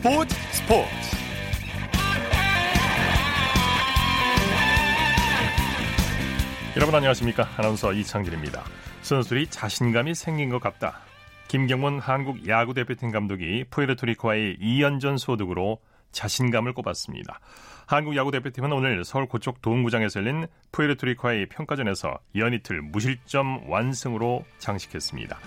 스포츠 스포츠 여러분 안녕하십니까 아나운서 이창진입니다 선수들이 자신감이 생긴 것 같다 김경문 한국 야구 대표팀 감독이 푸에르토리코와의 2연전 소득으로 자신감을 꼽았습니다. 한국 야구 대표팀은 오늘 서울 고척 도움구장에서 열린 푸에르토리코와의 평가전에서 연이틀 무실점 완승으로 장식했습니다.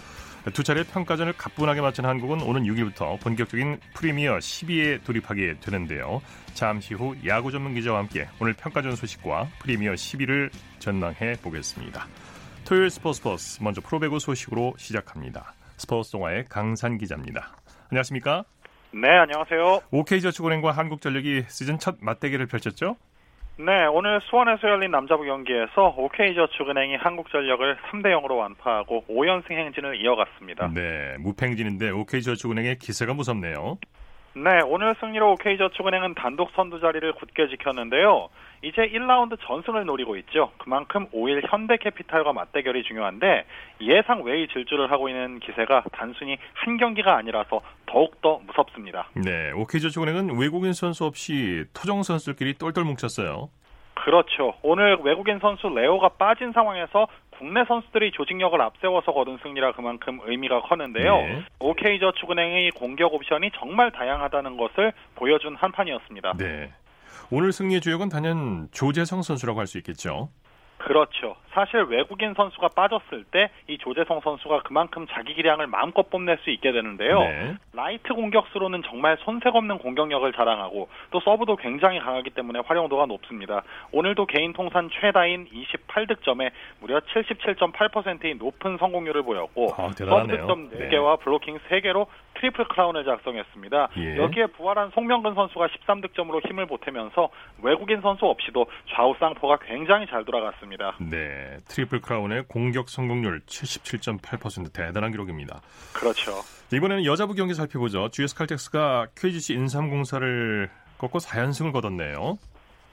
두 차례 평가전을 가뿐하게 마친 한국은 오는 6일부터 본격적인 프리미어 12에 돌입하게 되는데요. 잠시 후 야구 전문 기자와 함께 오늘 평가전 소식과 프리미어 12를 전망해 보겠습니다. 토요일 스포츠 버스 먼저 프로배구 소식으로 시작합니다. 스포츠 동화의 강산 기자입니다. 안녕하십니까? 네, 안녕하세요. OK저축은행과 한국전력이 시즌 첫 맞대결을 펼쳤죠? 네, 오늘 수원에서 열린 남자부 경기에서 OK저축은행이 한국전력을 3대 0으로 완파하고 5연승 행진을 이어갔습니다. 네, 무팽진인데 OK저축은행의 기세가 무섭네요. 네, 오늘 승리로 OK저축은행은 단독 선두 자리를 굳게 지켰는데요. 이제 1라운드 전승을 노리고 있죠. 그만큼 5일 현대캐피탈과 맞대결이 중요한데 예상 외의 질주를 하고 있는 기세가 단순히 한 경기가 아니라서 더욱더 무섭습니다. 네, OK저축은행은 외국인 선수 없이 토종 선수들끼리 똘똘 뭉쳤어요. 그렇죠. 오늘 외국인 선수 레오가 빠진 상황에서 국내 선수들이 조직력을 앞세워서 거둔 승리라 그만큼 의미가 컸는데요. 네. OK저축은행의 공격 옵션이 정말 다양하다는 것을 보여준 한 판이었습니다. 네. 오늘 승리의 주역은 단연 조재성 선수라고 할 수 있겠죠. 그렇죠. 사실 외국인 선수가 빠졌을 때 이 조재성 선수가 그만큼 자기 기량을 마음껏 뽐낼 수 있게 되는데요. 네. 라이트 공격수로는 정말 손색 없는 공격력을 자랑하고 또 서브도 굉장히 강하기 때문에 활용도가 높습니다. 오늘도 개인 통산 최다인 28득점에 무려 77.8%의 높은 성공률을 보였고 아, 서브 득점 4개와 네. 블로킹 3개로 트리플 크라운을 작성했습니다. 예. 여기에 부활한 송명근 선수가 13득점으로 힘을 보태면서 외국인 선수 없이도 좌우 쌍포가 굉장히 잘 돌아갔습니다. 네, 트리플 크라운에 공격 성공률 77.8% 대단한 기록입니다. 그렇죠. 이번에는 여자부 경기 살펴보죠. GS 칼텍스가 KGC 인삼공사를 꺾고 4연승을 거뒀네요.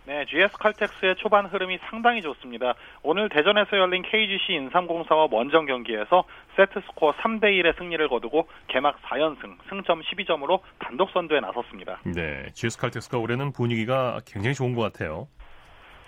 네, GS 칼텍스의 초반 흐름이 상당히 좋습니다. 오늘 대전에서 열린 KGC 인삼공사와 원정 경기에서 세트 스코어 3대 1의 승리를 거두고 개막 4연승, 승점 12점으로 단독 선두에 나섰습니다. 네, GS 칼텍스가 올해는 분위기가 굉장히 좋은 것 같아요.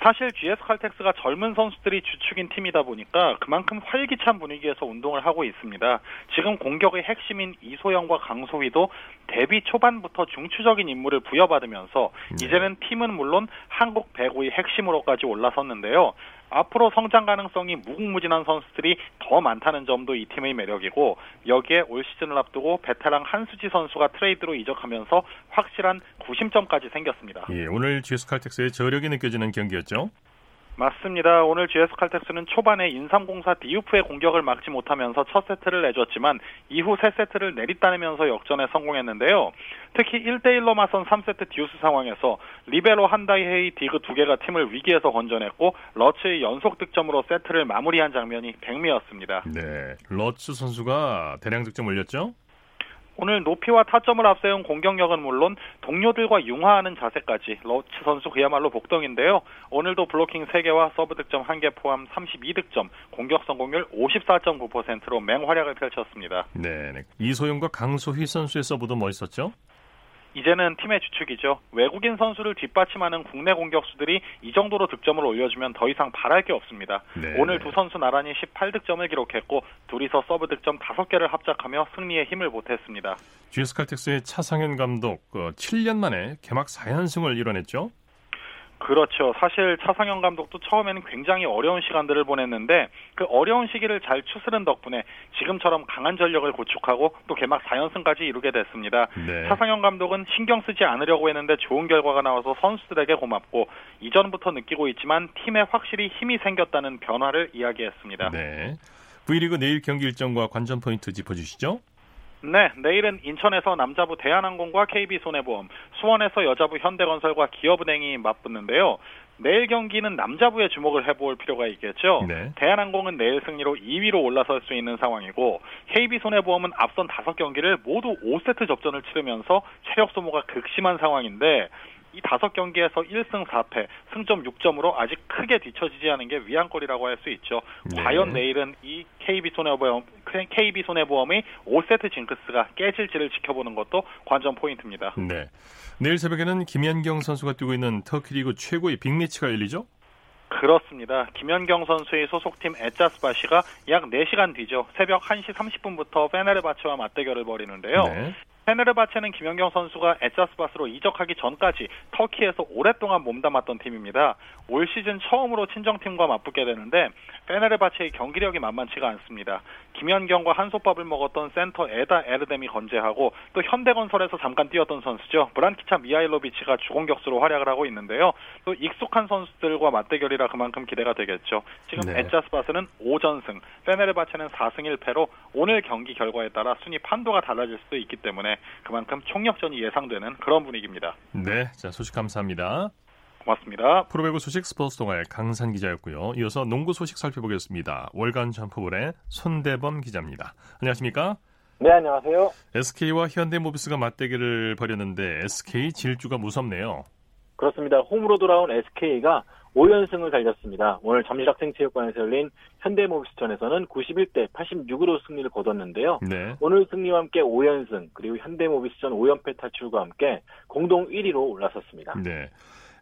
사실 GS 칼텍스가 젊은 선수들이 주축인 팀이다 보니까 그만큼 활기찬 분위기에서 운동을 하고 있습니다. 지금 공격의 핵심인 이소영과 강소희도 데뷔 초반부터 중추적인 임무를 부여받으면서 네. 이제는 팀은 물론 한국 배구의 핵심으로까지 올라섰는데요. 앞으로 성장 가능성이 무궁무진한 선수들이 더 많다는 점도 이 팀의 매력이고 여기에 올 시즌을 앞두고 베테랑 한수지 선수가 트레이드로 이적하면서 확실한 구심점까지 생겼습니다. 예, 오늘 GS 칼텍스의 저력이 느껴지는 경기였죠. 맞습니다. 오늘 GS 칼텍스는 초반에 인삼공사 디우프의 공격을 막지 못하면서 첫 세트를 내줬지만 이후 세 세트를 내리 따내면서 역전에 성공했는데요. 특히 1대1로 맞선 3세트 듀스 상황에서 리베로 한다혜의 디그 두 개가 팀을 위기에서 건져냈고 러츠의 연속 득점으로 세트를 마무리한 장면이 백미였습니다. 네, 러츠 선수가 대량 득점 올렸죠? 오늘 높이와 타점을 앞세운 공격력은 물론 동료들과 융화하는 자세까지 러츠 선수 그야말로 복덩인데요. 오늘도 블로킹 3개와 서브 득점 1개 포함 32득점, 공격 성공률 54.9%로 맹활약을 펼쳤습니다. 네, 이소영과 강소휘 선수의 서브도 멋있었죠? 이제는 팀의 주축이죠. 외국인 선수를 뒷받침하는 국내 공격수들이 이 정도로 득점을 올려주면 더 이상 바랄 게 없습니다. 네. 오늘 두 선수 나란히 18득점을 기록했고 둘이서 서브 득점 5개를 합작하며 승리에 힘을 보탰습니다. GS 칼텍스의 차상현 감독 7년 어, 만에 개막 4연승을 이뤄냈죠. 그렇죠. 사실 차상현 감독도 처음에는 굉장히 어려운 시간들을 보냈는데 그 어려운 시기를 잘 추스른 덕분에 지금처럼 강한 전력을 구축하고 또 개막 4연승까지 이루게 됐습니다. 네. 차상현 감독은 신경 쓰지 않으려고 했는데 좋은 결과가 나와서 선수들에게 고맙고 이전부터 느끼고 있지만 팀에 확실히 힘이 생겼다는 변화를 이야기했습니다. 네. V리그 내일 경기 일정과 관전 포인트 짚어주시죠. 네, 내일은 인천에서 남자부 대한항공과 KB손해보험, 수원에서 여자부 현대건설과 기업은행이 맞붙는데요. 내일 경기는 남자부에 주목을 해볼 필요가 있겠죠. 네. 대한항공은 내일 승리로 2위로 올라설 수 있는 상황이고 KB손해보험은 앞선 5경기를 모두 5세트 접전을 치르면서 체력 소모가 극심한 상황인데 이 다섯 경기에서 1승 4패, 승점 6점으로 아직 크게 뒤처지지 않은 게 위안거리라고 할 수 있죠. 네. 과연 내일은 이 KB 손해보험 KB 손해보험의 5세트 징크스가 깨질지를 지켜보는 것도 관전 포인트입니다. 네. 내일 새벽에는 김연경 선수가 뛰고 있는 터키 리그 최고의 빅매치가 열리죠? 그렇습니다. 김연경 선수의 소속팀 엑자시바시가 약 4시간 뒤죠. 새벽 1시 30분부터 페네르바체와 맞대결을 벌이는데요. 네. 페네르바체는 김연경 선수가 엑자시바시로 이적하기 전까지 터키에서 오랫동안 몸담았던 팀입니다. 올 시즌 처음으로 친정팀과 맞붙게 되는데 페네르바체의 경기력이 만만치가 않습니다. 김연경과 한솥밥을 먹었던 센터 에다 에르뎀이 건재하고 또 현대건설에서 잠깐 뛰었던 선수죠. 브란키차 미하일로비치가 주공격수로 활약을 하고 있는데요. 또 익숙한 선수들과 맞대결이라 그만큼 기대가 되겠죠. 지금 네. 에짜스바스는 5전승, 페네르바체는 4승 1패로 오늘 경기 결과에 따라 순위 판도가 달라질 수도 있기 때문에 그만큼 총력전이 예상되는 그런 분위기입니다. 네. 자, 소식 감사합니다. 고맙습니다. 프로배구 소식 스포츠 동아의 강산 기자였고요. 이어서 농구 소식 살펴보겠습니다. 월간 점프볼의 손대범 기자입니다. 안녕하십니까? 네, 안녕하세요. SK와 현대모비스가 맞대결을 벌였는데 SK 질주가 무섭네요. 그렇습니다. 홈으로 돌아온 SK가 5연승을 달렸습니다. 오늘 잠실학생체육관에서 열린 현대모비스전에서는 91대 86으로 승리를 거뒀는데요. 네. 오늘 승리와 함께 5연승 그리고 현대모비스전 5연패 탈출과 함께 공동 1위로 올라섰습니다. 네.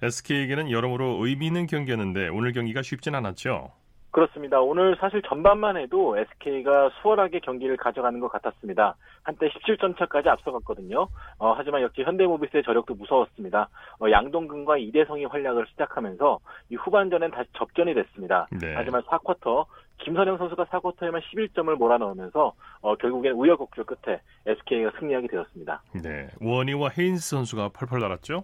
SK에게는 여러모로 의미 있는 경기였는데 오늘 경기가 쉽진 않았죠. 그렇습니다. 오늘 사실 전반만 해도 SK가 수월하게 경기를 가져가는 것 같았습니다. 한때 17점 차까지 앞서갔거든요. 어, 하지만 역시 현대모비스의 저력도 무서웠습니다. 어, 양동근과 이대성이 활약을 시작하면서 이 후반전엔 다시 접전이 됐습니다. 네. 하지만 4쿼터 김선영 선수가 4쿼터에만 11점을 몰아넣으면서 어, 결국엔 우여곡절 끝에 SK가 승리하게 되었습니다. 네. 원희와 헤인스 선수가 펄펄 날았죠.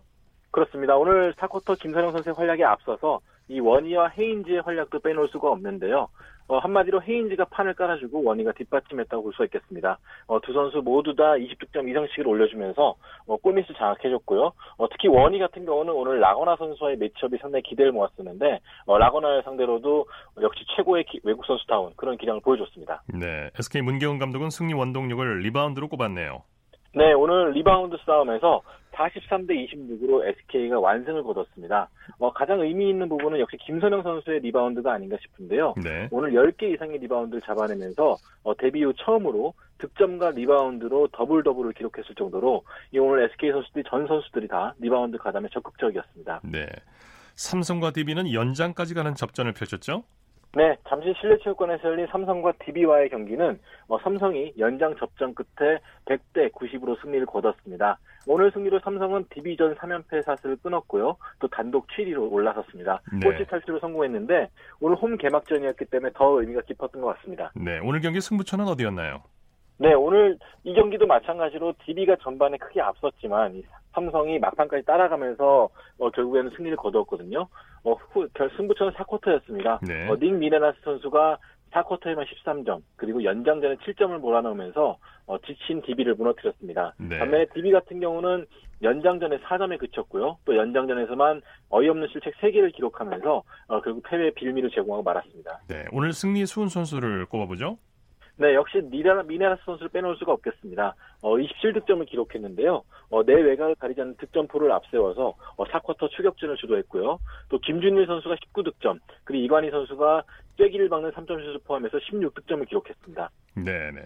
그렇습니다. 오늘 4쿼터 김선영 선수의 활약에 앞서서 이 원희와 헤인즈의 활약도 빼놓을 수가 없는데요. 어, 한마디로 헤인즈가 판을 깔아주고 원희가 뒷받침했다고 볼 수 있겠습니다. 어, 두 선수 모두 다 20득점 이상씩을 올려주면서 어, 골밑을 장악해줬고요. 어, 특히 워니 같은 경우는 오늘 라건아 선수와의 매치업이 상당히 기대를 모았었는데 어, 라건아를 상대로도 역시 최고의 기- 외국 선수다운 그런 기량을 보여줬습니다. 네. SK 문경은 감독은 승리 원동력을 리바운드로 꼽았네요. 네, 오늘 리바운드 싸움에서 43대 26으로 SK가 완승을 거뒀습니다. 어, 가장 의미 있는 부분은 역시 김선형 선수의 리바운드가 아닌가 싶은데요. 네. 오늘 10개 이상의 리바운드를 잡아내면서 어, 데뷔 후 처음으로 득점과 리바운드로 더블 더블을 기록했을 정도로 이 오늘 SK 선수들이 전 선수들이 다 리바운드 가담에 적극적이었습니다. 네. 삼성과 DB는 연장까지 가는 접전을 펼쳤죠. 네, 잠실 실내 체육관에서 열린 삼성과 DB와의 경기는 어, 삼성이 연장 접전 끝에 100대 90으로 승리를 거뒀습니다. 오늘 승리로 삼성은 DB전 3연패 사슬을 끊었고요. 또 단독 7위로 올라섰습니다. 네. 꼴찌 탈출을 성공했는데 오늘 홈 개막전이었기 때문에 더 의미가 깊었던 것 같습니다. 네. 오늘 경기 승부처는 어디였나요? 네, 오늘 이 경기도 마찬가지로 DB가 전반에 크게 앞섰지만 이 삼성이 막판까지 따라가면서 어, 결국에는 승리를 거두었거든요. 어, 후, 결, 승부처는 4쿼터였습니다. 네. 어, 닉 미네나스 선수가 4쿼터에만 13점, 그리고 연장전에 7점을 몰아넣으면서 어, 지친 DB를 무너뜨렸습니다. 네. 반면에 DB 같은 경우는 연장전에 4점에 그쳤고요. 또 연장전에서만 어이없는 실책 3개를 기록하면서 어, 결국 패배의 빌미를 제공하고 말았습니다. 네. 오늘 승리 수훈 선수를 꼽아보죠. 네, 역시 미네라, 미네라스 선수를 빼놓을 수가 없겠습니다. 어, 27득점을 기록했는데요. 어, 내 외곽을 가리지 않는 득점포를 앞세워서 어, 4쿼터 추격전을 주도했고요. 또 김준일 선수가 19득점, 그리고 이관희 선수가 쐐기를 박는 3점슛을 포함해서 16득점을 기록했습니다. 네, 네.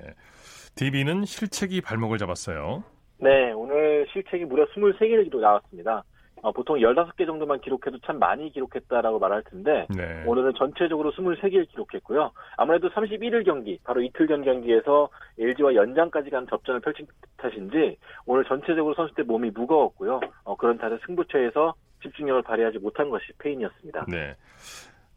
DB는 실책이 발목을 잡았어요. 네, 오늘 실책이 무려 23개를 기록 나왔습니다. 어, 보통 15개 정도만 기록해도 참 많이 기록했다라고 말할 텐데 네. 오늘은 전체적으로 23개를 기록했고요. 아무래도 31일 경기, 바로 이틀 전 경기에서 LG와 연장까지 간 접전을 펼친 탓인지 오늘 전체적으로 선수들 몸이 무거웠고요. 어, 그런 탓에 승부처에서 집중력을 발휘하지 못한 것이 페인이었습니다. 네.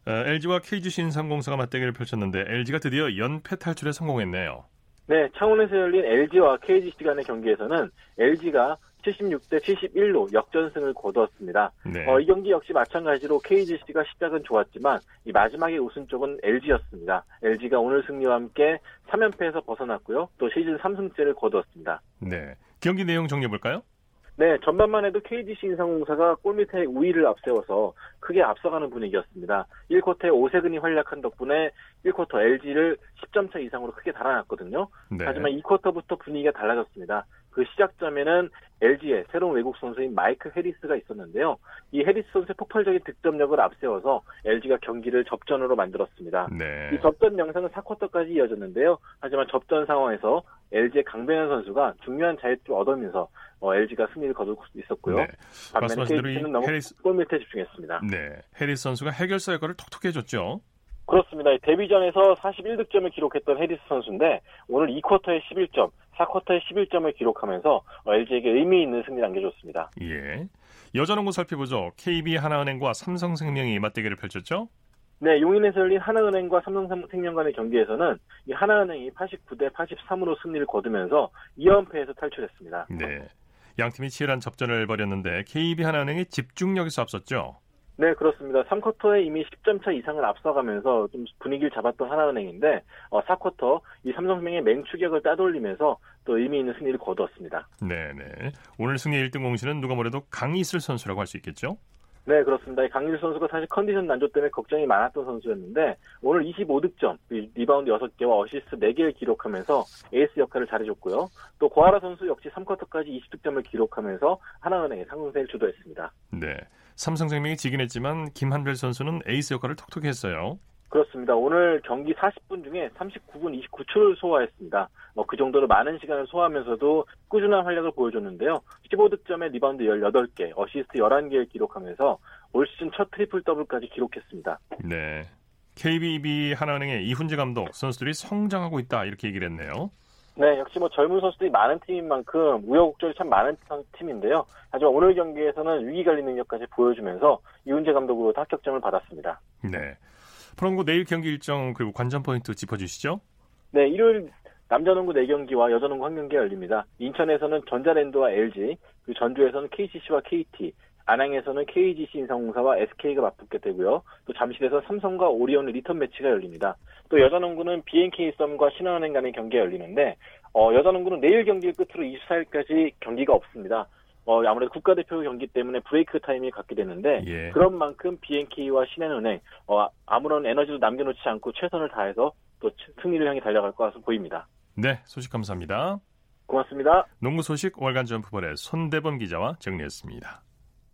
어, LG와 KGC 인삼공사가 맞대결을 펼쳤는데 LG가 드디어 연패 탈출에 성공했네요. 네, 창원에서 열린 LG와 KGC 간의 경기에서는 LG가 76대 71로 역전승을 거두었습니다. 네. 어, 이 경기 역시 마찬가지로 KGC가 시작은 좋았지만 이 마지막에 우승 쪽은 LG였습니다. LG가 오늘 승리와 함께 3연패에서 벗어났고요. 또 시즌 3승째를 거두었습니다. 네. 경기 내용 정리해 볼까요? 네, 전반만 해도 KGC 인상공사가 골밑에 우위를 앞세워서 크게 앞서가는 분위기였습니다. 1쿼터에 오세근이 활약한 덕분에 1쿼터 LG를 10점 차 이상으로 크게 달아났거든요. 네. 하지만 2쿼터부터 분위기가 달라졌습니다. 그 시작점에는 LG의 새로운 외국 선수인 마이크 해리스가 있었는데요. 이 해리스 선수의 폭발적인 득점력을 앞세워서 LG가 경기를 접전으로 만들었습니다. 네. 이 접전 영상은 4쿼터까지 이어졌는데요. 하지만 접전 상황에서 LG의 강병현 선수가 중요한 자유투를 얻으면서 어, LG가 승리를 거둘 수 있었고요. 네. 반면에 KT는 너무 해리스... 골 밑에 집중했습니다. 네, 해리스 선수가 해결사 역할을 톡톡히 해줬죠. 그렇습니다. 데뷔전에서 41득점을 기록했던 해리스 선수인데 오늘 2쿼터에 11점, 4쿼터에 11점을 기록하면서 LG에게 의미 있는 승리를 안겨줬습니다. 예. 여자농구 살펴보죠. KB 하나은행과 삼성생명이 맞대결을 펼쳤죠? 네, 용인에서 열린 하나은행과 삼성생명 간의 경기에서는 이 하나은행이 89대 83으로 승리를 거두면서 2연패에서 탈출했습니다. 네. 양 팀이 치열한 접전을 벌였는데 KB 하나은행이 집중력에서 앞섰죠. 네, 그렇습니다. 3쿼터에 이미 10점 차 이상을 앞서가면서 좀 분위기를 잡았던 하나은행인데 어, 4쿼터 이 삼성생명의 맹추격을 따돌리면서 또 의미 있는 승리를 거두었습니다. 네, 네. 오늘 승리 1등 공신은 누가 뭐래도 강이슬 선수라고 할 수 있겠죠? 네, 그렇습니다. 강이슬 선수가 사실 컨디션 난조 때문에 걱정이 많았던 선수였는데 오늘 25득점, 리바운드 6개와 어시스트 4개를 기록하면서 에이스 역할을 잘해줬고요. 또 고아라 선수 역시 3쿼터까지 20득점을 기록하면서 하나은행의 상승세를 주도했습니다. 네, 삼성생명이 지긴 했지만 김한별 선수는 에이스 역할을 톡톡히 했어요. 그렇습니다. 오늘 경기 40분 중에 39분 29초를 소화했습니다. 뭐 그 정도로 많은 시간을 소화하면서도 꾸준한 활약을 보여줬는데요. 15득점에 리바운드 18개, 어시스트 11개를 기록하면서 올 시즌 첫 트리플 더블까지 기록했습니다. 네. KBB 하나은행의 이훈재 감독 선수들이 성장하고 있다 이렇게 얘기를 했네요. 네, 역시 뭐 젊은 선수들이 많은 팀인 만큼 우여곡절이 참 많은 팀인데요. 하지만 오늘 경기에서는 위기 관리 능력까지 보여주면서 이훈재 감독으로 합격점을 받았습니다. 네. 프로농구 내일 경기 일정 그리고 관전 포인트 짚어주시죠. 네, 일요일 남자농구 4경기와 여자농구 1경기가 열립니다. 인천에서는 전자랜드와 LG, 그리고 전주에서는 KCC와 KT, 안양에서는 KGC 인삼공사와 SK가 맞붙게 되고요. 또 잠실에서 삼성과 오리온 리턴 매치가 열립니다. 또 여자농구는 BNK 썸과 신한은행 간의 경기가 열리는데 어, 여자농구는 내일 경기를 끝으로 24일까지 경기가 없습니다. 어, 아무래도 국가대표 경기 때문에 브레이크 타임이 갖게 되는데 예. 그런 만큼 BNK와 신한은행 어, 아무런 에너지도 남겨놓지 않고 최선을 다해서 또 승리를 향해 달려갈 것으로 보입니다. 네, 소식 감사합니다. 고맙습니다. 농구 소식 월간 점프볼의 손대범 기자와 정리했습니다.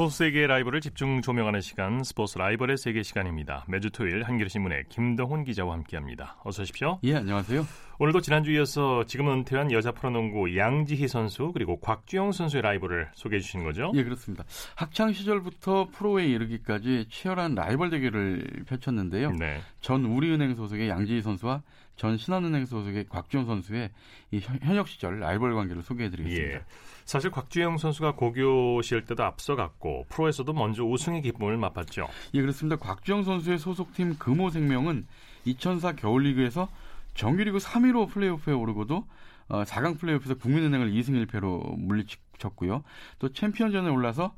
스포츠 세계의 라이벌을 집중 조명하는 시간 스포츠 라이벌의 세계 시간입니다. 매주 토요일 한겨레신문의 김동훈 기자와 함께합니다. 어서 오십시오. 예, 안녕하세요. 오늘도 지난주 이어서 지금은 은퇴한 여자 프로농구 양지희 선수 그리고 곽주영 선수의 라이벌을 소개해 주신 거죠? 예, 그렇습니다. 학창 시절부터 프로에 이르기까지 치열한 라이벌 대결을 펼쳤는데요. 네. 전 우리은행 소속의 양지희 선수와 전 신한은행 소속의 곽주영 선수의 이 현역 시절 라이벌 관계를 소개해드리겠습니다. 예. 사실 곽주영 선수가 고교 시절 때도 앞서갔고 프로에서도 먼저 우승의 기쁨을 맛봤죠. 예, 그렇습니다. 곽주영 선수의 소속팀 금호생명은 2004 겨울리그에서 정규리그 3위로 플레이오프에 오르고도 어, 4강 플레이오프에서 국민은행을 2승 1패로 물리쳤고요. 또 챔피언전에 올라서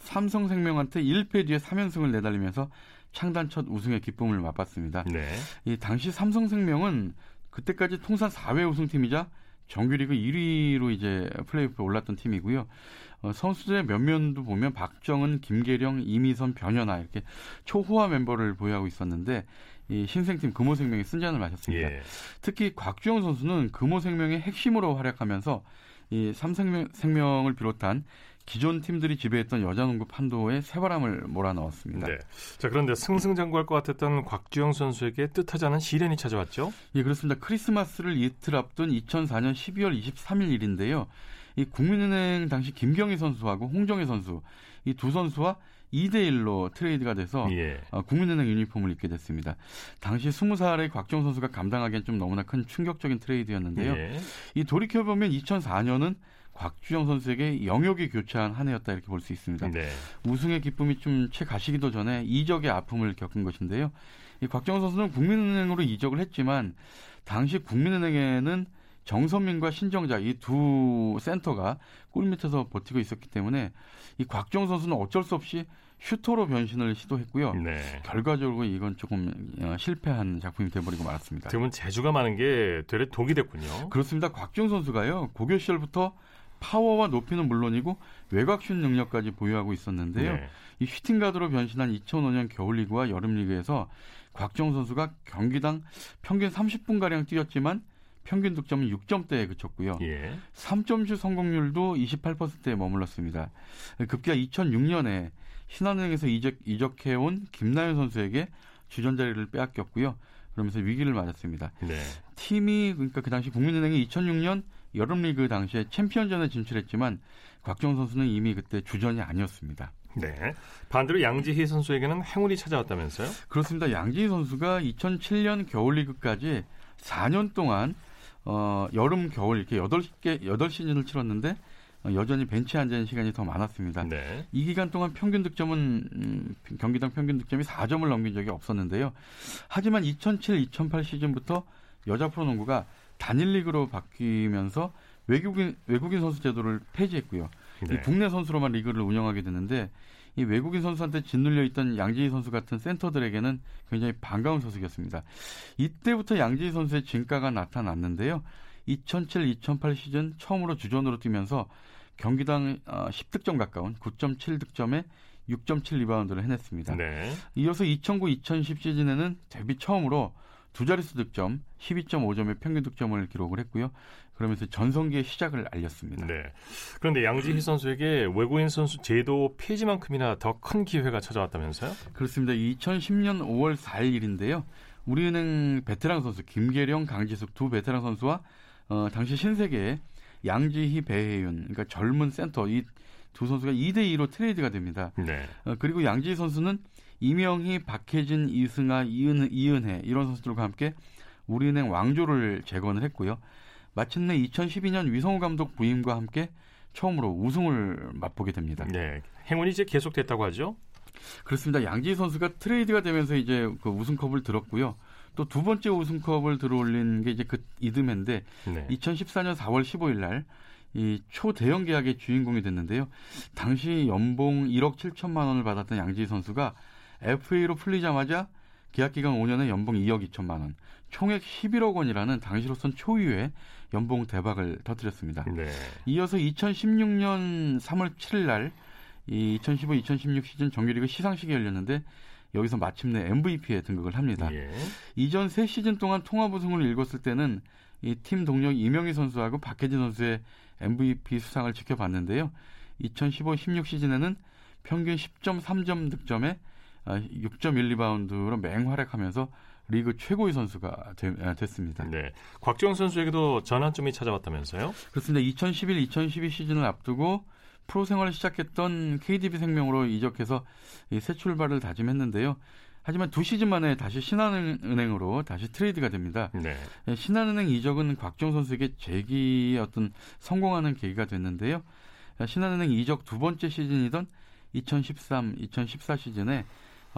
삼성생명한테 1패 뒤에 3연승을 내달리면서 창단 첫 우승의 기쁨을 맛봤습니다. 네. 이 당시 삼성생명은 그때까지 통산 4회 우승팀이자 정규리그 1위로 이제 플레이오프에 올랐던 팀이고요. 어, 선수들의 면면도 보면 박정은, 김계령, 이미선, 변현아 이렇게 초호화 멤버를 보유하고 있었는데 이 신생팀 금호생명이 승전을 마셨습니다. 예. 특히 곽주영 선수는 금호생명의 핵심으로 활약하면서 이 삼성생명을 비롯한 기존 팀들이 지배했던 여자농구 판도에 새바람을 몰아넣었습니다. 네. 자 그런데 승승장구할 것 같았던 곽주영 선수에게 뜻하지 않은 시련이 찾아왔죠? 예, 그렇습니다. 크리스마스를 이틀 앞둔 2004년 12월 23일 일인데요. 이 국민은행 당시 김경희 선수하고 홍정혜 선수 이 두 선수와 2대 1로 트레이드가 돼서 예. 어, 국민은행 유니폼을 입게 됐습니다. 당시 20살의 곽정 선수가 감당하기엔 좀 너무나 큰 충격적인 트레이드였는데요. 예. 이 돌이켜 보면 2004년은 곽주영 선수에게 영역이 교체한 한 해였다 이렇게 볼 수 있습니다. 네. 우승의 기쁨이 좀 채 가시기도 전에 이적의 아픔을 겪은 것인데요. 이 곽주영 선수는 국민은행으로 이적을 했지만 당시 국민은행에는 정선민과 신정자 이 두 센터가 골 밑에서 버티고 있었기 때문에 이 곽정 선수는 어쩔 수 없이 슈터로 변신을 시도했고요. 네. 결과적으로 이건 조금 어, 실패한 작품이 돼버리고 말았습니다. 지금은 재주가 많은 게 되레 독이 됐군요. 그렇습니다. 곽정 선수가요 고교 시절부터 파워와 높이는 물론이고 외곽슛 능력까지 보유하고 있었는데요. 네. 이 슈팅 가드로 변신한 2005년 겨울 리그와 여름 리그에서 곽정 선수가 경기당 평균 30분 가량 뛰었지만 평균 득점은 6점대에 그쳤고요. 예. 3점슛 성공률도 28%에 머물렀습니다. 급기야 2006년에 신한은행에서 이적, 이적해온 김나연 선수에게 주전 자리를 빼앗겼고요. 그러면서 위기를 맞았습니다. 네. 팀이 그러니까 그 당시 국민은행이 2006년 여름 리그 당시에 챔피언전에 진출했지만 곽정 선수는 이미 그때 주전이 아니었습니다. 네. 반대로 양지희 선수에게는 행운이 찾아왔다면서요? 그렇습니다. 양지희 선수가 2007년 겨울리그까지 4년 동안 어, 여름, 겨울 이렇게 8개 8시즌을 치렀는데 어, 여전히 벤치에 앉아 있는 시간이 더 많았습니다. 네. 이 기간 동안 평균 득점은 음, 경기당 평균 득점이 4점을 넘긴 적이 없었는데요. 하지만 2007-2008 시즌부터 여자 프로농구가 단일 리그로 바뀌면서 외국인 외국인 선수 제도를 폐지했고요. 네. 국내 선수로만 리그를 운영하게 됐는데 이 외국인 선수한테 짓눌려 있던 양지희 선수 같은 센터들에게는 굉장히 반가운 소식이었습니다. 이때부터 양지희 선수의 진가가 나타났는데요. 2007-2008 시즌 처음으로 주전으로 뛰면서 경기당 10득점 어, 가까운 9.7득점에 6.7 리바운드를 해냈습니다. 네. 이어서 2009-2010 시즌에는 데뷔 처음으로 두 자릿수 득점, 12.5점의 평균 득점을 기록을 했고요. 그러면서 전성기의 시작을 알렸습니다. 네. 그런데 양지희 선수에게 외국인 선수 제도 폐지만큼이나 더 큰 기회가 찾아왔다면서요? 그렇습니다. 2010년 5월 4일 일인데요. 우리은행 베테랑 선수 김계령, 강지숙 두 베테랑 선수와 어, 당시 신세계의 양지희, 배혜윤, 그러니까 젊은 센터 이 두 선수가 2대 2로 트레이드가 됩니다. 네. 어, 그리고 양지희 선수는 임영희, 박혜진, 이승아, 이은, 이은혜 이런 선수들과 함께 우리은행 왕조를 재건을 했고요. 마침내 2012년 위성우 감독 부임과 함께 처음으로 우승을 맛보게 됩니다. 네. 행운이 이제 계속됐다고 하죠? 그렇습니다. 양지희 선수가 트레이드가 되면서 이제 그 우승컵을 들었고요. 또 두 번째 우승컵을 들어올린 게 이제 그 이듬해인데 네. 2014년 4월 15일 날 이 초대형 계약의 주인공이 됐는데요. 당시 연봉 1억 7천만 원을 받았던 양지희 선수가 FA로 풀리자마자 계약 기간 5년에 연봉 2억 2천만 원, 총액 11억 원이라는 당시로선 초유의 연봉 대박을 터뜨렸습니다. 네. 이어서 2016년 3월 7일 날 이 2015-2016 시즌 정규리그 시상식이 열렸는데 여기서 마침내 MVP에 등극을 합니다. 예. 이전 세 시즌 동안 통합 우승을 일궜을 때는 이 팀 동료 이명희 선수하고 박혜진 선수의 MVP 수상을 지켜봤는데요. 2015-16 시즌에는 평균 10.3점 득점에 6.1 아, 리바운드로 맹활약하면서 리그 최고의 선수가 되, 됐습니다. 네. 곽지영 선수에게도 전환점이 찾아왔다면서요? 그렇습니다. 2011-2012 시즌을 앞두고 프로 생활을 시작했던 KDB 생명으로 이적해서 새 출발을 다짐했는데요. 하지만 두 시즌 만에 다시 신한은행으로 다시 트레이드가 됩니다. 네. 예, 신한은행 이적은 곽주영 선수에게 재기의 어떤 성공하는 계기가 됐는데요. 신한은행 이적 두 번째 시즌이던 2013, 2014 시즌에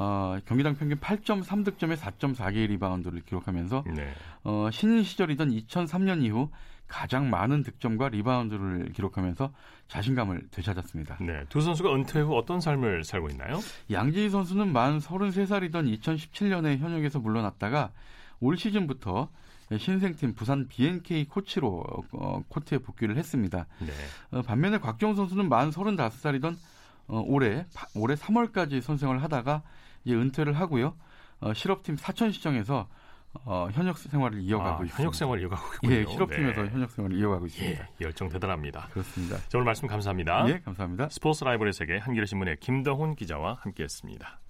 어, 경기당 평균 8.3득점에 4.4개의 리바운드를 기록하면서 네. 어, 신인 시절이던 2003년 이후 가장 많은 득점과 리바운드를 기록하면서 자신감을 되찾았습니다. 네, 두 선수가 은퇴 후 어떤 삶을 살고 있나요? 양지희 선수는 만 33살이던 2017년에 현역에서 물러났다가 올 시즌부터 신생팀 부산 BNK 코치로 어, 코트에 복귀를 했습니다. 네. 어, 반면에 곽주영 선수는 만 35살이던 어, 올해 올해 3월까지 선수 생활을 하다가 이제 은퇴를 하고요. 어, 실업팀 사천시청에서 어, 현역 생활을 이어가고 아, 있습니다. 현역 생활을 이어가고 있군요. 예, 실업팀에서 네. 현역 생활을 이어가고 있습니다. 예, 열정 대단합니다. 그렇습니다. 자, 오늘 말씀 감사합니다. 예, 감사합니다. 스포츠 라이벌의 세계 한겨레 신문의 김덕훈 기자와 함께했습니다.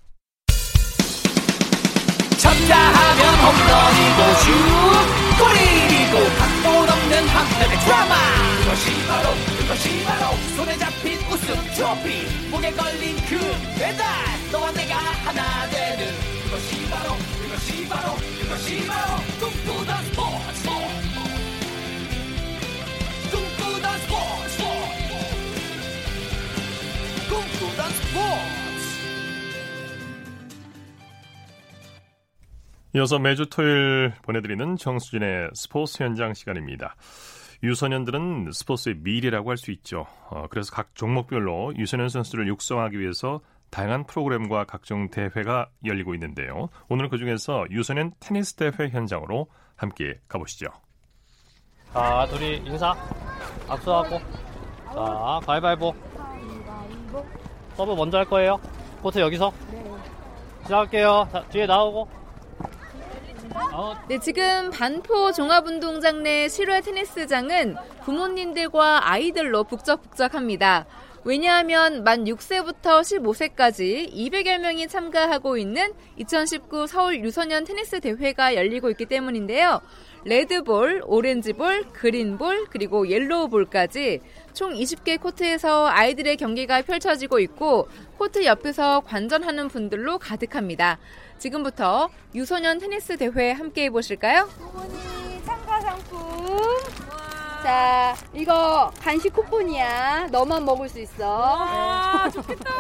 쳤다 하면 홈런이고 슛 골이고 각본 없는 한편의 드라마 그것이 바로 그것이 바로 우승 트로피. 목에 걸린 그 배달. 너와 내가 하나 되는 그것이 바로 그것이 바로 그것이 바로 꿈꾸던 스포츠. 꿈꾸던 스포츠. 꿈꾸던 스포츠. 이어서 매주 토요일 보내드리는 정수진의 스포츠 현장 시간입니다. 유소년들은 스포츠의 미래라고 할 수 있죠. 어, 그래서 각 종목별로 유소년 선수를 육성하기 위해서 다양한 프로그램과 각종 대회가 열리고 있는데요. 오늘 그중에서 유소년 테니스 대회 현장으로 함께 가보시죠. 자, 둘이 인사. 악수하고. 자, 가위바위보. 서브 먼저 할 거예요. 코트 여기서. 시작할게요. 자, 뒤에 나오고. 네, 지금 반포 종합운동장 내 실외 테니스장은 부모님들과 아이들로 북적북적합니다. 왜냐하면 만 6세부터 15세까지 200여 명이 참가하고 있는 2019 서울 유소년 테니스 대회가 열리고 있기 때문인데요. 레드볼, 오렌지볼, 그린볼, 그리고 옐로우볼까지 총 20개 코트에서 아이들의 경기가 펼쳐지고 있고 코트 옆에서 관전하는 분들로 가득합니다. 지금부터 유소년 테니스 대회 함께 해보실까요? 어머니 참가 상품. 자, 이거 간식 쿠폰이야. 너만 먹을 수 있어. 와, 좋겠다.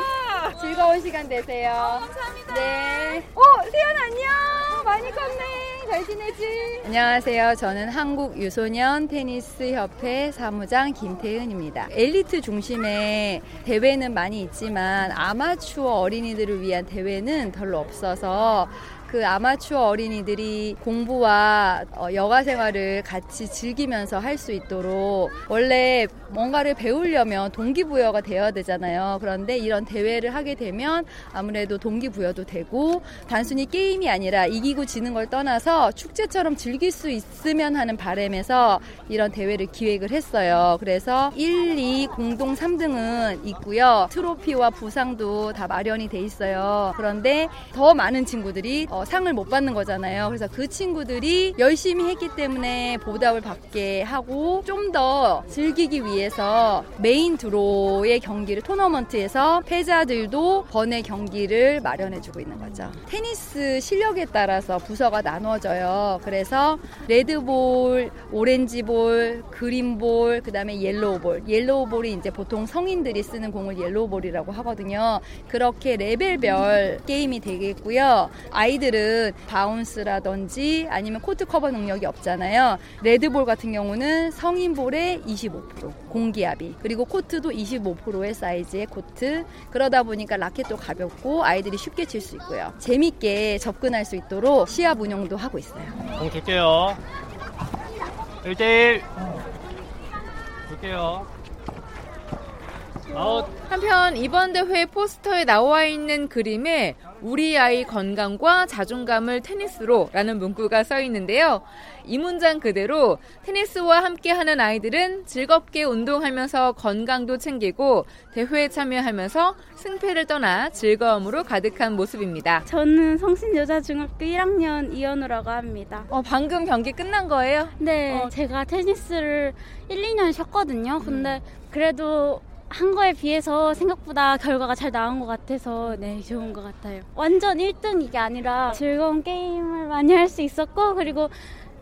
즐거운 시간 되세요. 감사합니다. 네. 어, 세연 안녕. 많이 컸네. 잘 지내지? 안녕하세요. 저는 한국 유소년 테니스 협회 사무장 김태은입니다. 엘리트 중심의 대회는 많이 있지만 아마추어 어린이들을 위한 대회는 별로 없어서 그 아마추어 어린이들이 공부와 어, 여가 생활을 같이 즐기면서 할 수 있도록 원래 뭔가를 배우려면 동기부여가 되어야 되잖아요. 그런데 이런 대회를 하게 되면 아무래도 동기부여도 되고 단순히 게임이 아니라 이기고 지는 걸 떠나서 축제처럼 즐길 수 있으면 하는 바람에서 이런 대회를 기획을 했어요. 그래서 1, 2 공동 3등은 있고요. 트로피와 부상도 다 마련이 돼 있어요. 그런데 더 많은 친구들이 어, 상을 못 받는 거잖아요. 그래서 그 친구들이 열심히 했기 때문에 보답을 받게 하고 좀 더 즐기기 위해서 메인 드로의 경기를 토너먼트에서 패자들도 번외 경기를 마련해주고 있는 거죠. 테니스 실력에 따라서 부서가 나눠져요. 그래서 레드볼, 오렌지볼, 그린볼, 그 다음에 옐로우볼. 옐로우볼이 이제 보통 성인들이 쓰는 공을 옐로우볼이라고 하거든요. 그렇게 레벨별 게임이 되겠고요. 아이들은 바운스라든지 아니면 코트 커버 능력이 없잖아요. 레드볼 같은 경우는 성인볼의 25%, 공기압이. 그리고 코트도 25%의 사이즈의 코트. 그러다 보니까 라켓도 가볍고 아이들이 쉽게 칠 수 있고요. 재밌게 접근할 수 있도록 시합 운영도 하고 있어요. 공 줄게요. 1대1. 줄게요. 아웃. 한편 이번 대회 포스터에 나와 있는 그림에 우리 아이 건강과 자존감을 테니스로 라는 문구가 써 있는데요. 이 문장 그대로 테니스와 함께 하는 아이들은 즐겁게 운동하면서 건강도 챙기고 대회에 참여하면서 승패를 떠나 즐거움으로 가득한 모습입니다. 저는 성신여자중학교 1학년 이현우라고 합니다. 어, 방금 경기 끝난 거예요? 네, 어. 제가 테니스를 1, 2년 쉬었거든요. 근데 그래도 한 거에 비해서 생각보다 결과가 잘 나온 것 같아서 네 좋은 것 같아요. 완전 1등 이게 아니라 즐거운 게임을 많이 할 수 있었고 그리고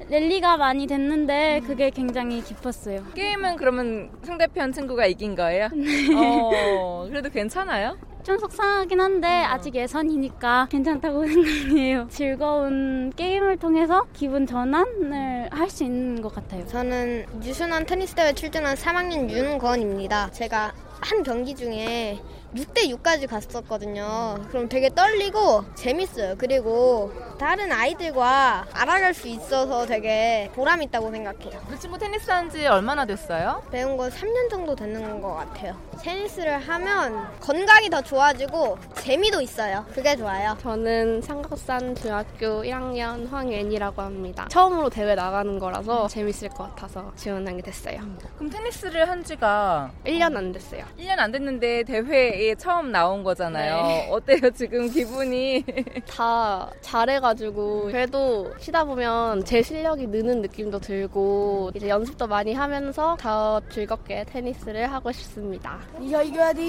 랠리가 많이 됐는데 그게 굉장히 기뻤어요. 게임은 그러면 상대편 친구가 이긴 거예요? 어, 그래도 괜찮아요? 좀 속상하긴 한데 아직 예선이니까 괜찮다고 생각해요. 즐거운 게임을 통해서 기분 전환을 할 수 있는 것 같아요. 저는 유순원 테니스 대회 출전한 3학년 윤건입니다. 제가 한 경기 중에 6대 6까지 갔었거든요. 그럼 되게 떨리고 재밌어요. 그리고 다른 아이들과 알아갈 수 있어서 되게 보람 있다고 생각해요. 그 친구 테니스 한 지 얼마나 됐어요? 배운 거 3년 정도 되는 것 같아요. 테니스를 하면 건강이 더 좋아지고 재미도 있어요. 그게 좋아요. 저는 삼각산 중학교 1학년 황예니라고 합니다. 처음으로 대회 나가는 거라서 재밌을 것 같아서 지원하게 됐어요. 그럼 테니스를 한 지가 1년 안 됐어요. 1년 안 됐는데 대회에 처음 나온 거잖아요. 네. 어때요, 지금 기분이? 다 잘해가지고 그래도 치다 보면 제 실력이 느는 느낌도 들고 이제 연습도 많이 하면서 더 즐겁게 테니스를 하고 싶습니다. 네가 이겨야 돼.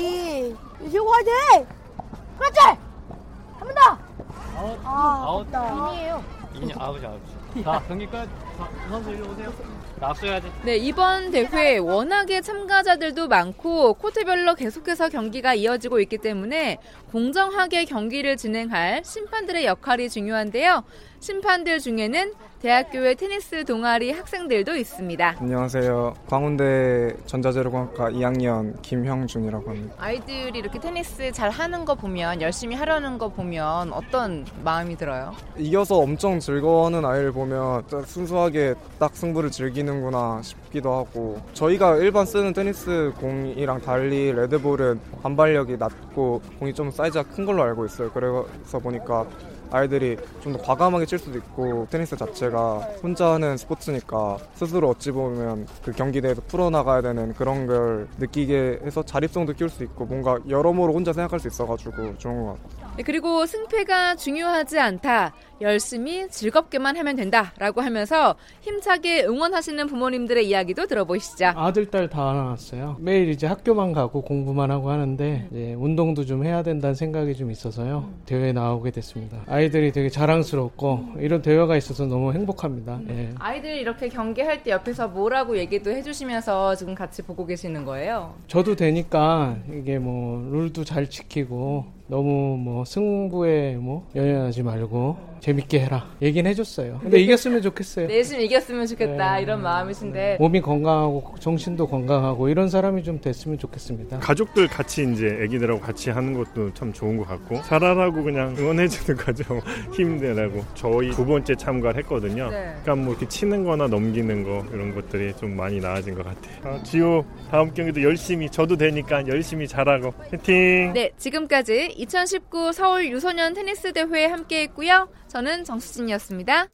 이제 화이팅! 그렇지! 한 번 더! 아웃. 아, 아웃. 아깝다. 이니 아웃이 아웃. 자, 경기 끝. 자, 선수 일로 오세요. 악수해야지. 네, 이번 대회 워낙에 참가자들도 많고 코트별로 계속해서 경기가 이어지고 있기 때문에 공정하게 경기를 진행할 심판들의 역할이 중요한데요. 심판들 중에는 대학교의 테니스 동아리 학생들도 있습니다. 안녕하세요. 광운대 전자재료공학과 2학년 김형준이라고 합니다. 아이들이 이렇게 테니스 잘 하는 거 보면 열심히 하려는 거 보면 어떤 마음이 들어요? 이겨서 엄청 즐거워하는 아이를 보면 순수하게 딱 승부를 즐기는구나 싶기도 하고 저희가 일반 쓰는 테니스 공이랑 달리 레드볼은 반발력이 낮고 공이 좀 사이즈가 큰 걸로 알고 있어요. 그래서 보니까 아이들이 좀 더 과감하게 칠 수도 있고 테니스 자체가 혼자 하는 스포츠니까 스스로 어찌 보면 그 경기 대에서 풀어나가야 되는 그런 걸 느끼게 해서 자립성도 키울 수 있고 뭔가 여러모로 혼자 생각할 수 있어가지고 좋은 것 같아요. 네, 그리고 승패가 중요하지 않다. 열심히 즐겁게만 하면 된다라고 하면서 힘차게 응원하시는 부모님들의 이야기도 들어보시죠. 아들 딸다 낳았어요. 매일 이제 학교만 가고 공부만 하고 하는데 이제 운동도 좀 해야 된다는 생각이 좀 있어서요. 대회에 나오게 됐습니다. 아이들이 되게 자랑스럽고 이런 대회가 있어서 너무 행복합니다. 예. 아이들 이렇게 경기할 때 옆에서 뭐라고 얘기도 해주시면서 지금 같이 보고 계시는 거예요? 저도 되니까 이게 뭐 룰도 잘 지키고 너무 뭐 승부에 뭐 연연하지 말고 재밌게 해라 얘기는 해줬어요. 근데 이겼으면 좋겠어요. 내심 이겼으면 좋겠다 네. 이런 마음이신데 몸이 건강하고 정신도 건강하고 이런 사람이 좀 됐으면 좋겠습니다. 가족들 같이 이제 애기들하고 같이 하는 것도 참 좋은 것 같고 잘하라고 그냥 응원해주는 거죠. 힘내라고 저희 두 번째 참가를 했거든요. 네. 그러니까 뭐 이렇게 치는거나 넘기는 거 이런 것들이 좀 많이 나아진 것 같아요. 아, 지호 다음 경기도 열심히 저도 되니까 열심히 잘하고 화이팅. 네 지금까지 2019 서울 유소년 테니스 대회 함께 했고요. 저는 정수진이었습니다.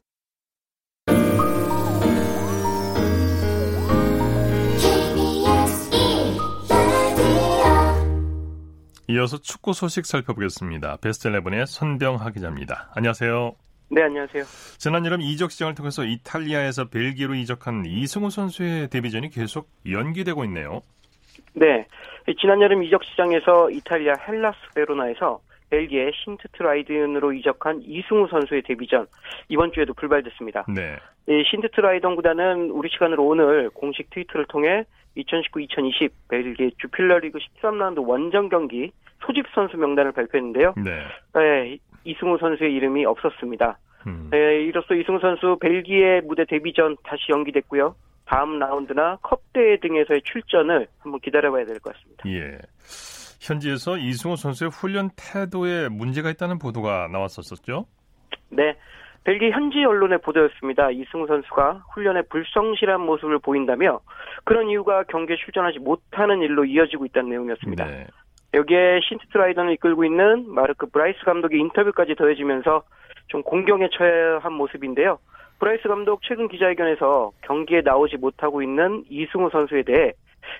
이어서 축구 소식 살펴보겠습니다. 베스트 11의 손병하 기자입니다. 안녕하세요. 네, 안녕하세요. 지난 여름 이적 시장을 통해서 이탈리아에서 벨기에로 이적한 이승우 선수의 데뷔전이 계속 연기되고 있네요. 네. 지난 여름 이적 시장에서 이탈리아 헬라스 베로나에서 벨기에 신트트라이든으로 이적한 이승우 선수의 데뷔전 이번 주에도 불발됐습니다. 네. 이 신트트라이든 구단은 우리 시간으로 오늘 공식 트위터를 통해 2019-2020 벨기에 주필러리그 13라운드 원정 경기 소집 선수 명단을 발표했는데요. 네. 네 이승우 선수의 이름이 없었습니다. 음. 네, 이로써 이승우 선수 벨기에 무대 데뷔전 다시 연기됐고요. 다음 라운드나 컵대회 등에서의 출전을 한번 기다려봐야 될 것 같습니다. 예. 현지에서 이승우 선수의 훈련 태도에 문제가 있다는 보도가 나왔었었죠? 네. 벨기에 현지 언론의 보도였습니다. 이승우 선수가 훈련에 불성실한 모습을 보인다며 그런 이유가 경기에 출전하지 못하는 일로 이어지고 있다는 내용이었습니다. 네. 여기에 신트트라위던을 이끌고 있는 마르크 브라이스 감독의 인터뷰까지 더해지면서 좀 공경에 처한 해 모습인데요. 브라이스 감독 최근 기자회견에서 경기에 나오지 못하고 있는 이승우 선수에 대해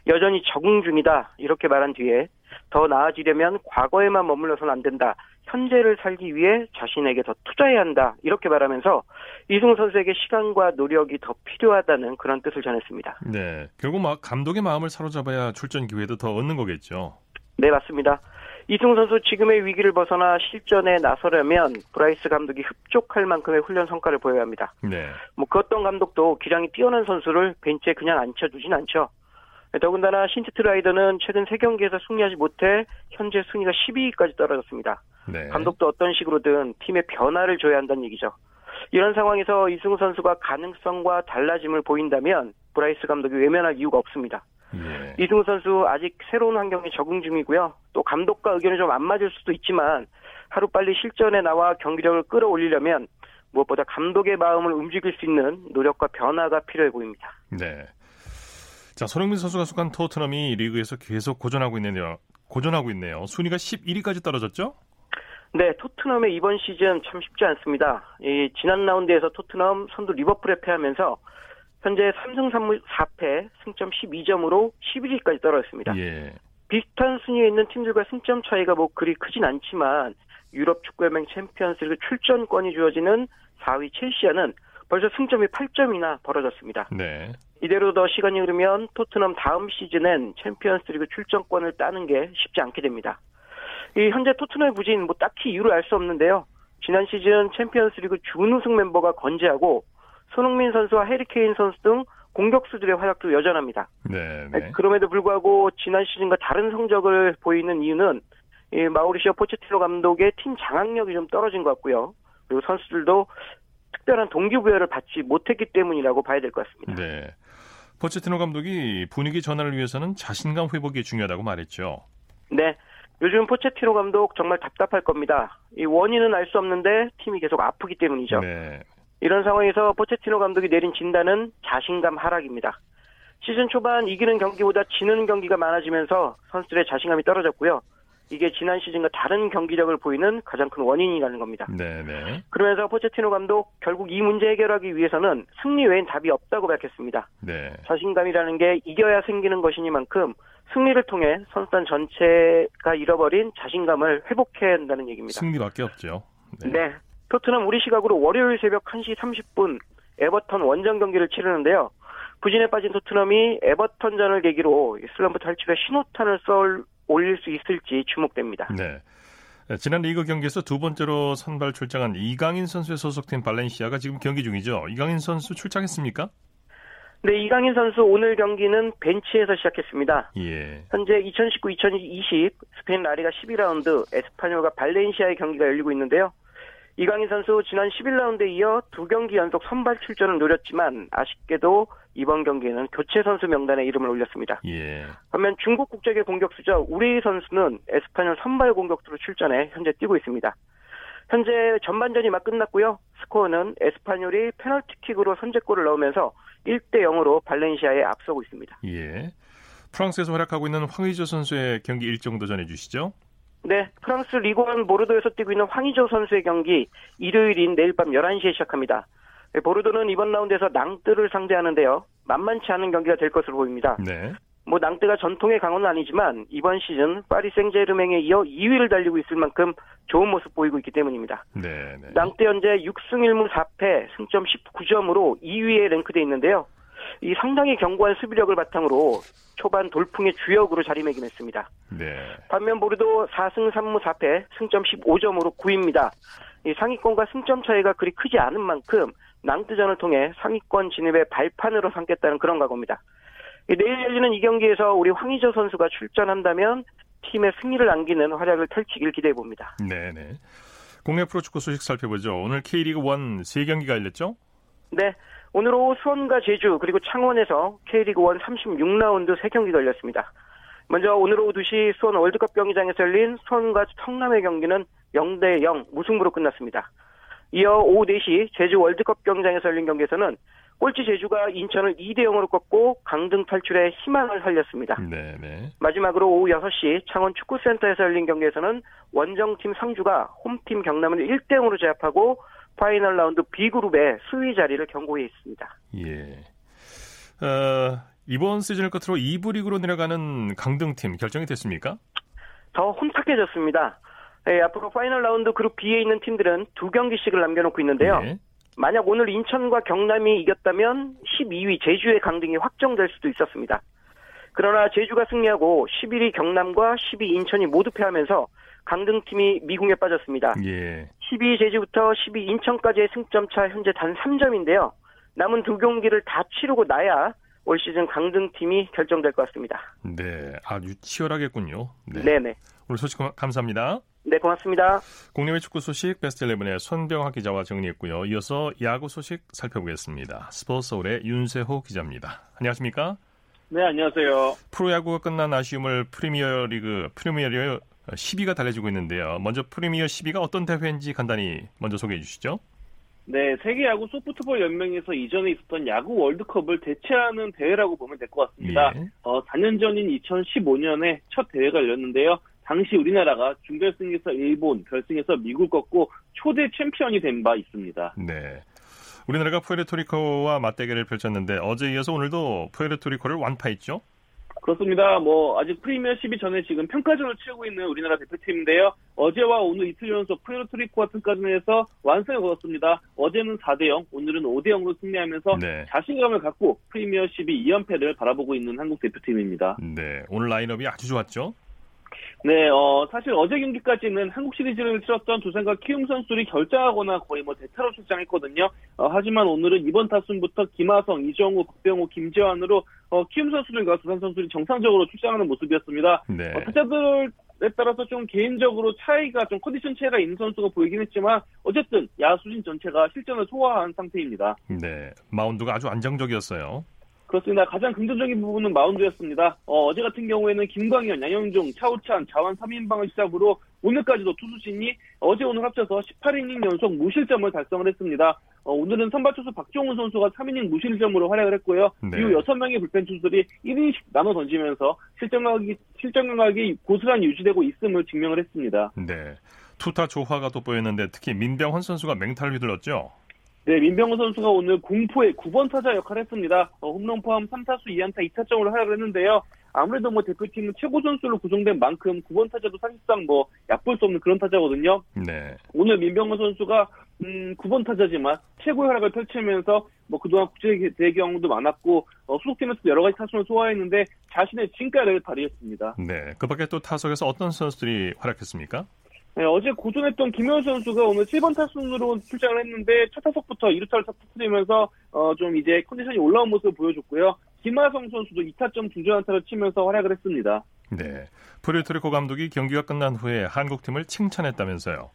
여전히 적응 중이다 이렇게 말한 뒤에 더 나아지려면 과거에만 머물러서는 안 된다. 현재를 살기 위해 자신에게 더 투자해야 한다. 이렇게 말하면서 이승우 선수에게 시간과 노력이 더 필요하다는 그런 뜻을 전했습니다. 네. 결국 막 감독의 마음을 사로잡아야 출전 기회도 더 얻는 거겠죠. 네, 맞습니다. 이승우 선수 지금의 위기를 벗어나 실전에 나서려면 브라이스 감독이 흡족할 만큼의 훈련 성과를 보여야 합니다. 네. 뭐 그 어떤 감독도 기량이 뛰어난 선수를 벤치에 그냥 앉혀두진 않죠. 더군다나 신트트라위던은 최근 3경기에서 승리하지 못해 현재 순위가 12위까지 떨어졌습니다. 네. 감독도 어떤 식으로든 팀에 변화를 줘야 한다는 얘기죠. 이런 상황에서 이승우 선수가 가능성과 달라짐을 보인다면 브라이스 감독이 외면할 이유가 없습니다. 예. 이승우 선수 아직 새로운 환경에 적응 중이고요. 또 감독과 의견이 좀 안 맞을 수도 있지만 하루빨리 실전에 나와 경기력을 끌어올리려면 무엇보다 감독의 마음을 움직일 수 있는 노력과 변화가 필요해 보입니다. 네. 자, 손흥민 선수가 속한 토트넘이 리그에서 계속 고전하고 있네요. 고전하고 있네요. 순위가 11위까지 떨어졌죠? 네, 토트넘의 이번 시즌 참 쉽지 않습니다. 이 지난 라운드에서 토트넘 선두 리버풀에 패하면서 현재 3승 3무 4패, 승점 12점으로 11위까지 떨어졌습니다. 예. 비슷한 순위에 있는 팀들과 승점 차이가 뭐 그리 크진 않지만 유럽 축구연맹 챔피언스리그 출전권이 주어지는 4위 첼시아는 벌써 승점이 8점이나 벌어졌습니다. 네. 이대로 더 시간이 흐르면 토트넘 다음 시즌엔 챔피언스리그 출전권을 따는 게 쉽지 않게 됩니다. 이 현재 토트넘의 부진 뭐 딱히 이유를 알 수 없는데요. 지난 시즌 챔피언스리그 준우승 멤버가 건재하고 손흥민 선수와 해리케인 선수 등 공격수들의 활약도 여전합니다. 네, 네. 그럼에도 불구하고 지난 시즌과 다른 성적을 보이는 이유는 이 마우리시오 포체티노 감독의 팀 장악력이 좀 떨어진 것 같고요. 그리고 선수들도 특별한 동기부여를 받지 못했기 때문이라고 봐야 될 것 같습니다. 네. 포체티노 감독이 분위기 전환을 위해서는 자신감 회복이 중요하다고 말했죠. 네. 요즘 포체티노 감독 정말 답답할 겁니다. 이 원인은 알 수 없는데 팀이 계속 아프기 때문이죠. 네. 이런 상황에서 포체티노 감독이 내린 진단은 자신감 하락입니다. 시즌 초반 이기는 경기보다 지는 경기가 많아지면서 선수들의 자신감이 떨어졌고요. 이게 지난 시즌과 다른 경기력을 보이는 가장 큰 원인이라는 겁니다. 네네. 그러면서 포체티노 감독 결국 이 문제 해결하기 위해서는 승리 외엔 답이 없다고 밝혔습니다. 네. 자신감이라는 게 이겨야 생기는 것이니만큼 승리를 통해 선수단 전체가 잃어버린 자신감을 회복해야 한다는 얘기입니다. 승리밖에 없죠. 네. 네. 토트넘 우리 시각으로 월요일 새벽 1시 30분 에버턴 원정 경기를 치르는데요. 부진에 빠진 토트넘이 에버턴전을 계기로 슬럼프 탈출의 신호탄을 쏠 올릴 수 있을지 주목됩니다. 네. 지난 리그 경기에서 두 번째로 선발 출장한 이강인 선수의 소속팀 발렌시아가 지금 경기 중이죠. 이강인 선수 출장했습니까? 네, 이강인 선수 오늘 경기는 벤치에서 시작했습니다. 예. 현재 2019-2020 스페인 라리가 12라운드 에스파뇰과 발렌시아의 경기가 열리고 있는데요. 이강인 선수 지난 11라운드에 이어 두 경기 연속 선발 출전을 노렸지만 아쉽게도 이번 경기에는 교체 선수 명단에 이름을 올렸습니다. 예. 반면 중국 국적의 공격수죠. 우리 선수는 에스파뇰 선발 공격수로 출전해 현재 뛰고 있습니다. 현재 전반전이 막 끝났고요. 스코어는 에스파뇰이 페널티킥으로 선제골을 넣으면서 1대 0으로 발렌시아에 앞서고 있습니다. 예. 프랑스에서 활약하고 있는 황의조 선수의 경기 일정도 전해 주시죠. 네, 프랑스 리그원 보르도에서 뛰고 있는 황의조 선수의 경기 일요일인 내일 밤 11시에 시작합니다. 네, 보르도는 이번 라운드에서 낭뜨를 상대하는데요. 만만치 않은 경기가 될 것으로 보입니다. 네. 뭐 낭뜨가 전통의 강호는 아니지만 이번 시즌 파리 생제르맹에 이어 2위를 달리고 있을 만큼 좋은 모습 보이고 있기 때문입니다. 네, 네. 낭뜨 현재 6승 1무 4패 승점 19점으로 2위에 랭크돼 있는데요. 이 상당히 견고한 수비력을 바탕으로 초반 돌풍의 주역으로 자리매김했습니다. 네. 반면 보르도 4승 3무 4패 승점 15점으로 9위입니다. 이 상위권과 승점 차이가 그리 크지 않은 만큼 낭뜨전을 통해 상위권 진입의 발판으로 삼겠다는 그런 각오입니다. 내일 열리는 이 경기에서 우리 황희조 선수가 출전한다면 팀의 승리를 안기는 활약을 펼치길 기대해 봅니다. 네네. 국내 프로축구 소식 살펴보죠. 오늘 K리그 1 3경기가 열렸죠? 네. 오늘 오후 수원과 제주 그리고 창원에서 K리그 1 36라운드 3경기가 열렸습니다. 먼저 오늘 오후 2시 수원 월드컵 경기장에서 열린 수원과 성남의 경기는 0대 0 무승부로 끝났습니다. 이어 오후 4시 제주 월드컵 경기장에서 열린 경기에서는 꼴찌 제주가 인천을 2대 0으로 꺾고 강등 탈출에 희망을 살렸습니다. 네네. 마지막으로 오후 6시 창원 축구센터에서 열린 경기에서는 원정팀 상주가 홈팀 경남을 1대 0으로 제압하고 파이널 라운드 B그룹의 수위 자리를 견고히 했습니다. 예. 어, 이번 시즌을 끝으로 2부 리그로 내려가는 강등팀 결정이 됐습니까? 더 혼탁해졌습니다. 네, 앞으로 파이널 라운드 그룹 B에 있는 팀들은 두 경기씩을 남겨놓고 있는데요. 예. 만약 오늘 인천과 경남이 이겼다면 12위 제주의 강등이 확정될 수도 있었습니다. 그러나 제주가 승리하고 11위 경남과 12위 인천이 모두 패하면서 강등팀이 미궁에 빠졌습니다. 예. 12위 제주부터 12위 인천까지의 승점차 현재 단 3점인데요. 남은 두 경기를 다 치르고 나야 올 시즌 강등팀이 결정될 것 같습니다. 네, 아주 치열하겠군요. 네. 네네. 오늘 소식 감사합니다. 네, 고맙습니다. 국내외 축구 소식 베스트 11의 손병학 기자와 정리했고요. 이어서 야구 소식 살펴보겠습니다. 스포츠 서울의 윤세호 기자입니다. 안녕하십니까? 네, 안녕하세요. 프로야구가 끝난 아쉬움을 프리미어 리그, 프리미어 리그 10위가 달래주고 있는데요. 먼저 프리미어 10위가 어떤 대회인지 간단히 먼저 소개해 주시죠. 네, 세계 야구 소프트볼 연맹에서 이전에 있었던 야구 월드컵을 대체하는 대회라고 보면 될 것 같습니다. 예. 어, 4년 전인 2015년에 첫 대회가 열렸는데요. 당시 우리나라가 준결승에서 일본, 결승에서 미국 꺾고 초대 챔피언이 된 바 있습니다. 네. 우리나라가 푸에르토리코와 맞대결을 펼쳤는데 어제 이어서 오늘도 푸에르토리코를 완파했죠? 그렇습니다. 뭐 아직 프리미어 12 전에 지금 평가전을 치르고 있는 우리나라 대표팀인데요. 어제와 오늘 이틀 연속 푸에르토리코와 평가전에서 완승을 거뒀습니다. 어제는 4대 0, 오늘은 5대 0으로 승리하면서 네. 자신감을 갖고 프리미어 12 2연패를 바라보고 있는 한국 대표팀입니다. 네. 오늘 라인업이 아주 좋았죠? 네, 어, 사실 어제 경기까지는 한국 시리즈를 치렀던 두산과 키움 선수들이 결장하거나 거의 뭐 대타로 출장했거든요. 어, 하지만 오늘은 이번 타순부터 김하성, 이정우, 박병호, 김재환으로 어, 키움 선수들과 두산 선수들이 정상적으로 출장하는 모습이었습니다. 네. 어, 타자들 에 따라서 좀 개인적으로 차이가 좀 컨디션 차이가 있는 선수가 보이긴 했지만 어쨌든 야수진 전체가 실전을 소화한 상태입니다. 네, 마운드가 아주 안정적이었어요. 그렇습니다. 가장 긍정적인 부분은 마운드였습니다. 어, 제 같은 경우에는 김광현, 양영종, 차우찬, 자완 3인방을 시작으로 오늘까지도 투수진이 어제 오늘 합쳐서 18이닝 연속 무실점을 달성을 했습니다. 어, 오늘은 선발 투수 박종훈 선수가 3이닝 무실점으로 활약을 했고요. 네. 이후 6명의 불펜 투수들이 1인씩 나눠 던지면서 실점각이, 실점각이 고스란히 유지되고 있음을 증명을 했습니다. 네, 투타 조화가 돋보였는데 특히 민병헌 선수가 맹타를 휘둘렀죠. 네, 민병호 선수가 오늘 공포의 9번 타자 역할을 했습니다. 어, 홈런 포함 3타수 2안타 2타점으로 활약을 했는데요. 아무래도 뭐 대표팀은 최고 선수로 구성된 만큼 9번 타자도 사실상 뭐 얕볼 수 없는 그런 타자거든요. 네, 오늘 민병호 선수가 음, 9번 타자지만 최고의 활약을 펼치면서 뭐 그동안 국제 대경도 많았고 어, 소속팀에서 여러 가지 타순을 소화했는데 자신의 진가를 발휘했습니다. 네. 그밖에 또 타석에서 어떤 선수들이 활약했습니까? 네, 어제 고전했던 김현수 선수가 오늘 7번 타순으로 출장을 했는데 첫 타석부터 2루타를 터뜨리면서 어, 좀 이제 컨디션이 올라온 모습을 보여줬고요. 김하성 선수도 2타점 중전안타를 치면서 활약을 했습니다. 네. 푸에르토리코 감독이 경기가 끝난 후에 한국팀을 칭찬했다면서요.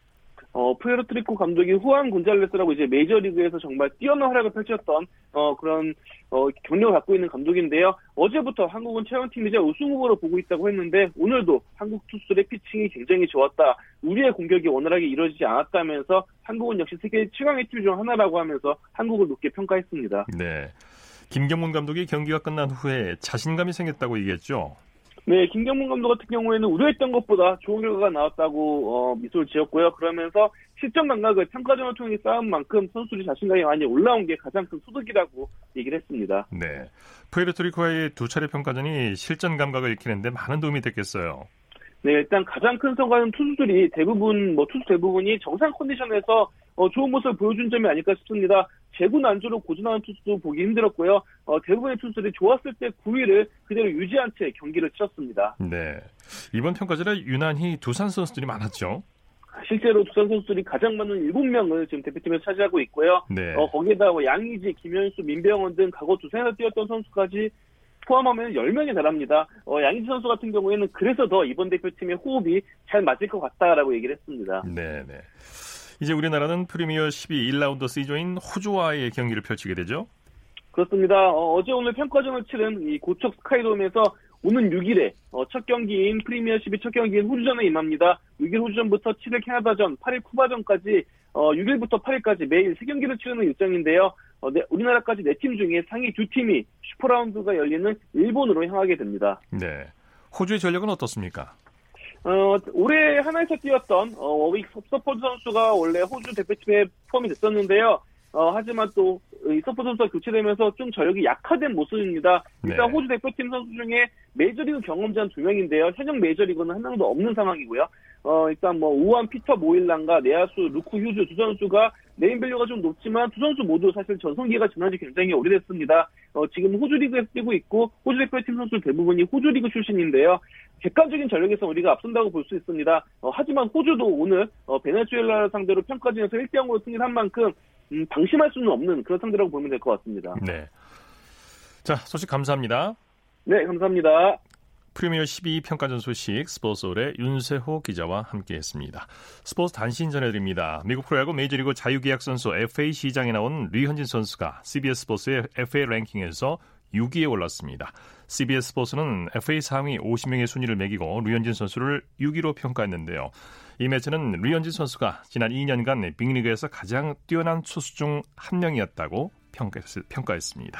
어, 푸에르토리코 감독이 후안 곤잘레스라고 이제 메이저리그에서 정말 뛰어난 활약을 펼쳤던 어, 그런 어, 경력을 갖고 있는 감독인데요. 어제부터 한국은 최연팀이자 우승 후보로 보고 있다고 했는데 오늘도 한국 투수들의 피칭이 굉장히 좋았다. 우리의 공격이 원활하게 이루어지지 않았다면서 한국은 역시 세계 최강의 팀 중 하나라고 하면서 한국을 높게 평가했습니다. 네. 김경문 감독이 경기가 끝난 후에 자신감이 생겼다고 얘기했죠. 네, 김경문 감독 같은 경우에는 우려했던 것보다 좋은 결과가 나왔다고 어, 미소를 지었고요. 그러면서 실전 감각을 평가전을 통해 쌓은 만큼 선수들이 자신감이 많이 올라온 게 가장 큰 소득이라고 얘기를 했습니다. 네. 푸에르토리코와의 두 차례 평가전이 실전 감각을 익히는데 많은 도움이 됐겠어요. 네, 일단 가장 큰 성과는 투수들이 대부분 뭐 투수 대부분이 정상 컨디션에서 어, 좋은 모습을 보여준 점이 아닐까 싶습니다. 재구 난조로 고전하는 투수도 보기 힘들었고요. 어, 대부분의 투수들이 좋았을 때 9위를 그대로 유지한 채 경기를 치렀습니다. 네. 이번 평가전에 유난히 두산 선수들이 많았죠. 실제로 두산 선수들이 가장 많은 7명을 지금 대표팀에서 차지하고 있고요. 네. 어, 거기에다 뭐 양의지, 김현수, 민병헌 등 과거 두산에서 뛰었던 선수까지 포함하면 10명이 달합니다. 어, 양의지 선수 같은 경우에는 그래서 더 이번 대표팀의 호흡이 잘 맞을 것 같다라고 얘기를 했습니다. 네, 네. 이제 우리나라는 프리미어 12 1라운드 C조인 호주와의 경기를 펼치게 되죠. 그렇습니다. 어, 제 오늘 평가전을 치른 이 고척 스카이돔에서 오는 6일에 어, 첫 경기인 프리미어 12 첫 경기인 호주전에 임합니다. 6일 호주전부터 7일 캐나다전, 8일 쿠바전까지 어, 6일부터 8일까지 매일 3경기를 치르는 일정인데요. 어, 네, 우리나라까지 4팀 중에 상위 2팀이 슈퍼라운드가 열리는 일본으로 향하게 됩니다. 네. 호주의 전력은 어떻습니까? 어, 올해 한화에서 뛰었던 어, 워윅 서폴드 선수가 원래 호주 대표팀에 포함이 됐었는데요. 어, 하지만 또, 이 서폴드 선수가 교체되면서 좀 전력이 약화된 모습입니다. 일단 네. 호주 대표팀 선수 중에 메이저리그 경험자는 두 명인데요. 현역 메이저리그는 한 명도 없는 상황이고요. 어, 일단 뭐, 우완 피터 모일란과 내야수 루크 휴즈 두 선수가 네임 밸류가 좀 높지만 두 선수 모두 사실 전성기가 지난 지 굉장히 오래됐습니다. 어, 지금 호주 리그에서 뛰고 있고, 호주 대표팀 선수 대부분이 호주 리그 출신인데요. 객관적인 전력에서 우리가 앞선다고 볼 수 있습니다. 어, 하지만 호주도 오늘 어, 베네수엘라를 상대로 평가전에서 1대 0으로 승리한 만큼 음, 방심할 수는 없는 그런 상대라고 보면 될 것 같습니다. 네. 자, 소식 감사합니다. 네, 감사합니다. 프리미어 12 평가전 소식 스포츠서울의 윤세호 기자와 함께했습니다. 스포츠 단신 전해드립니다. 미국 프로야구 메이저리그 자유계약 선수 FA 시장에 나온 류현진 선수가 CBS 스포츠의 FA 랭킹에서 6위에 올랐습니다. CBS 스포츠는 FA 상위 50명의 순위를 매기고 류현진 선수를 6위로 평가했는데요. 이 매체는 류현진 선수가 지난 2년간 빅리그에서 가장 뛰어난 투수 중 한 명이었다고 평가했습니다.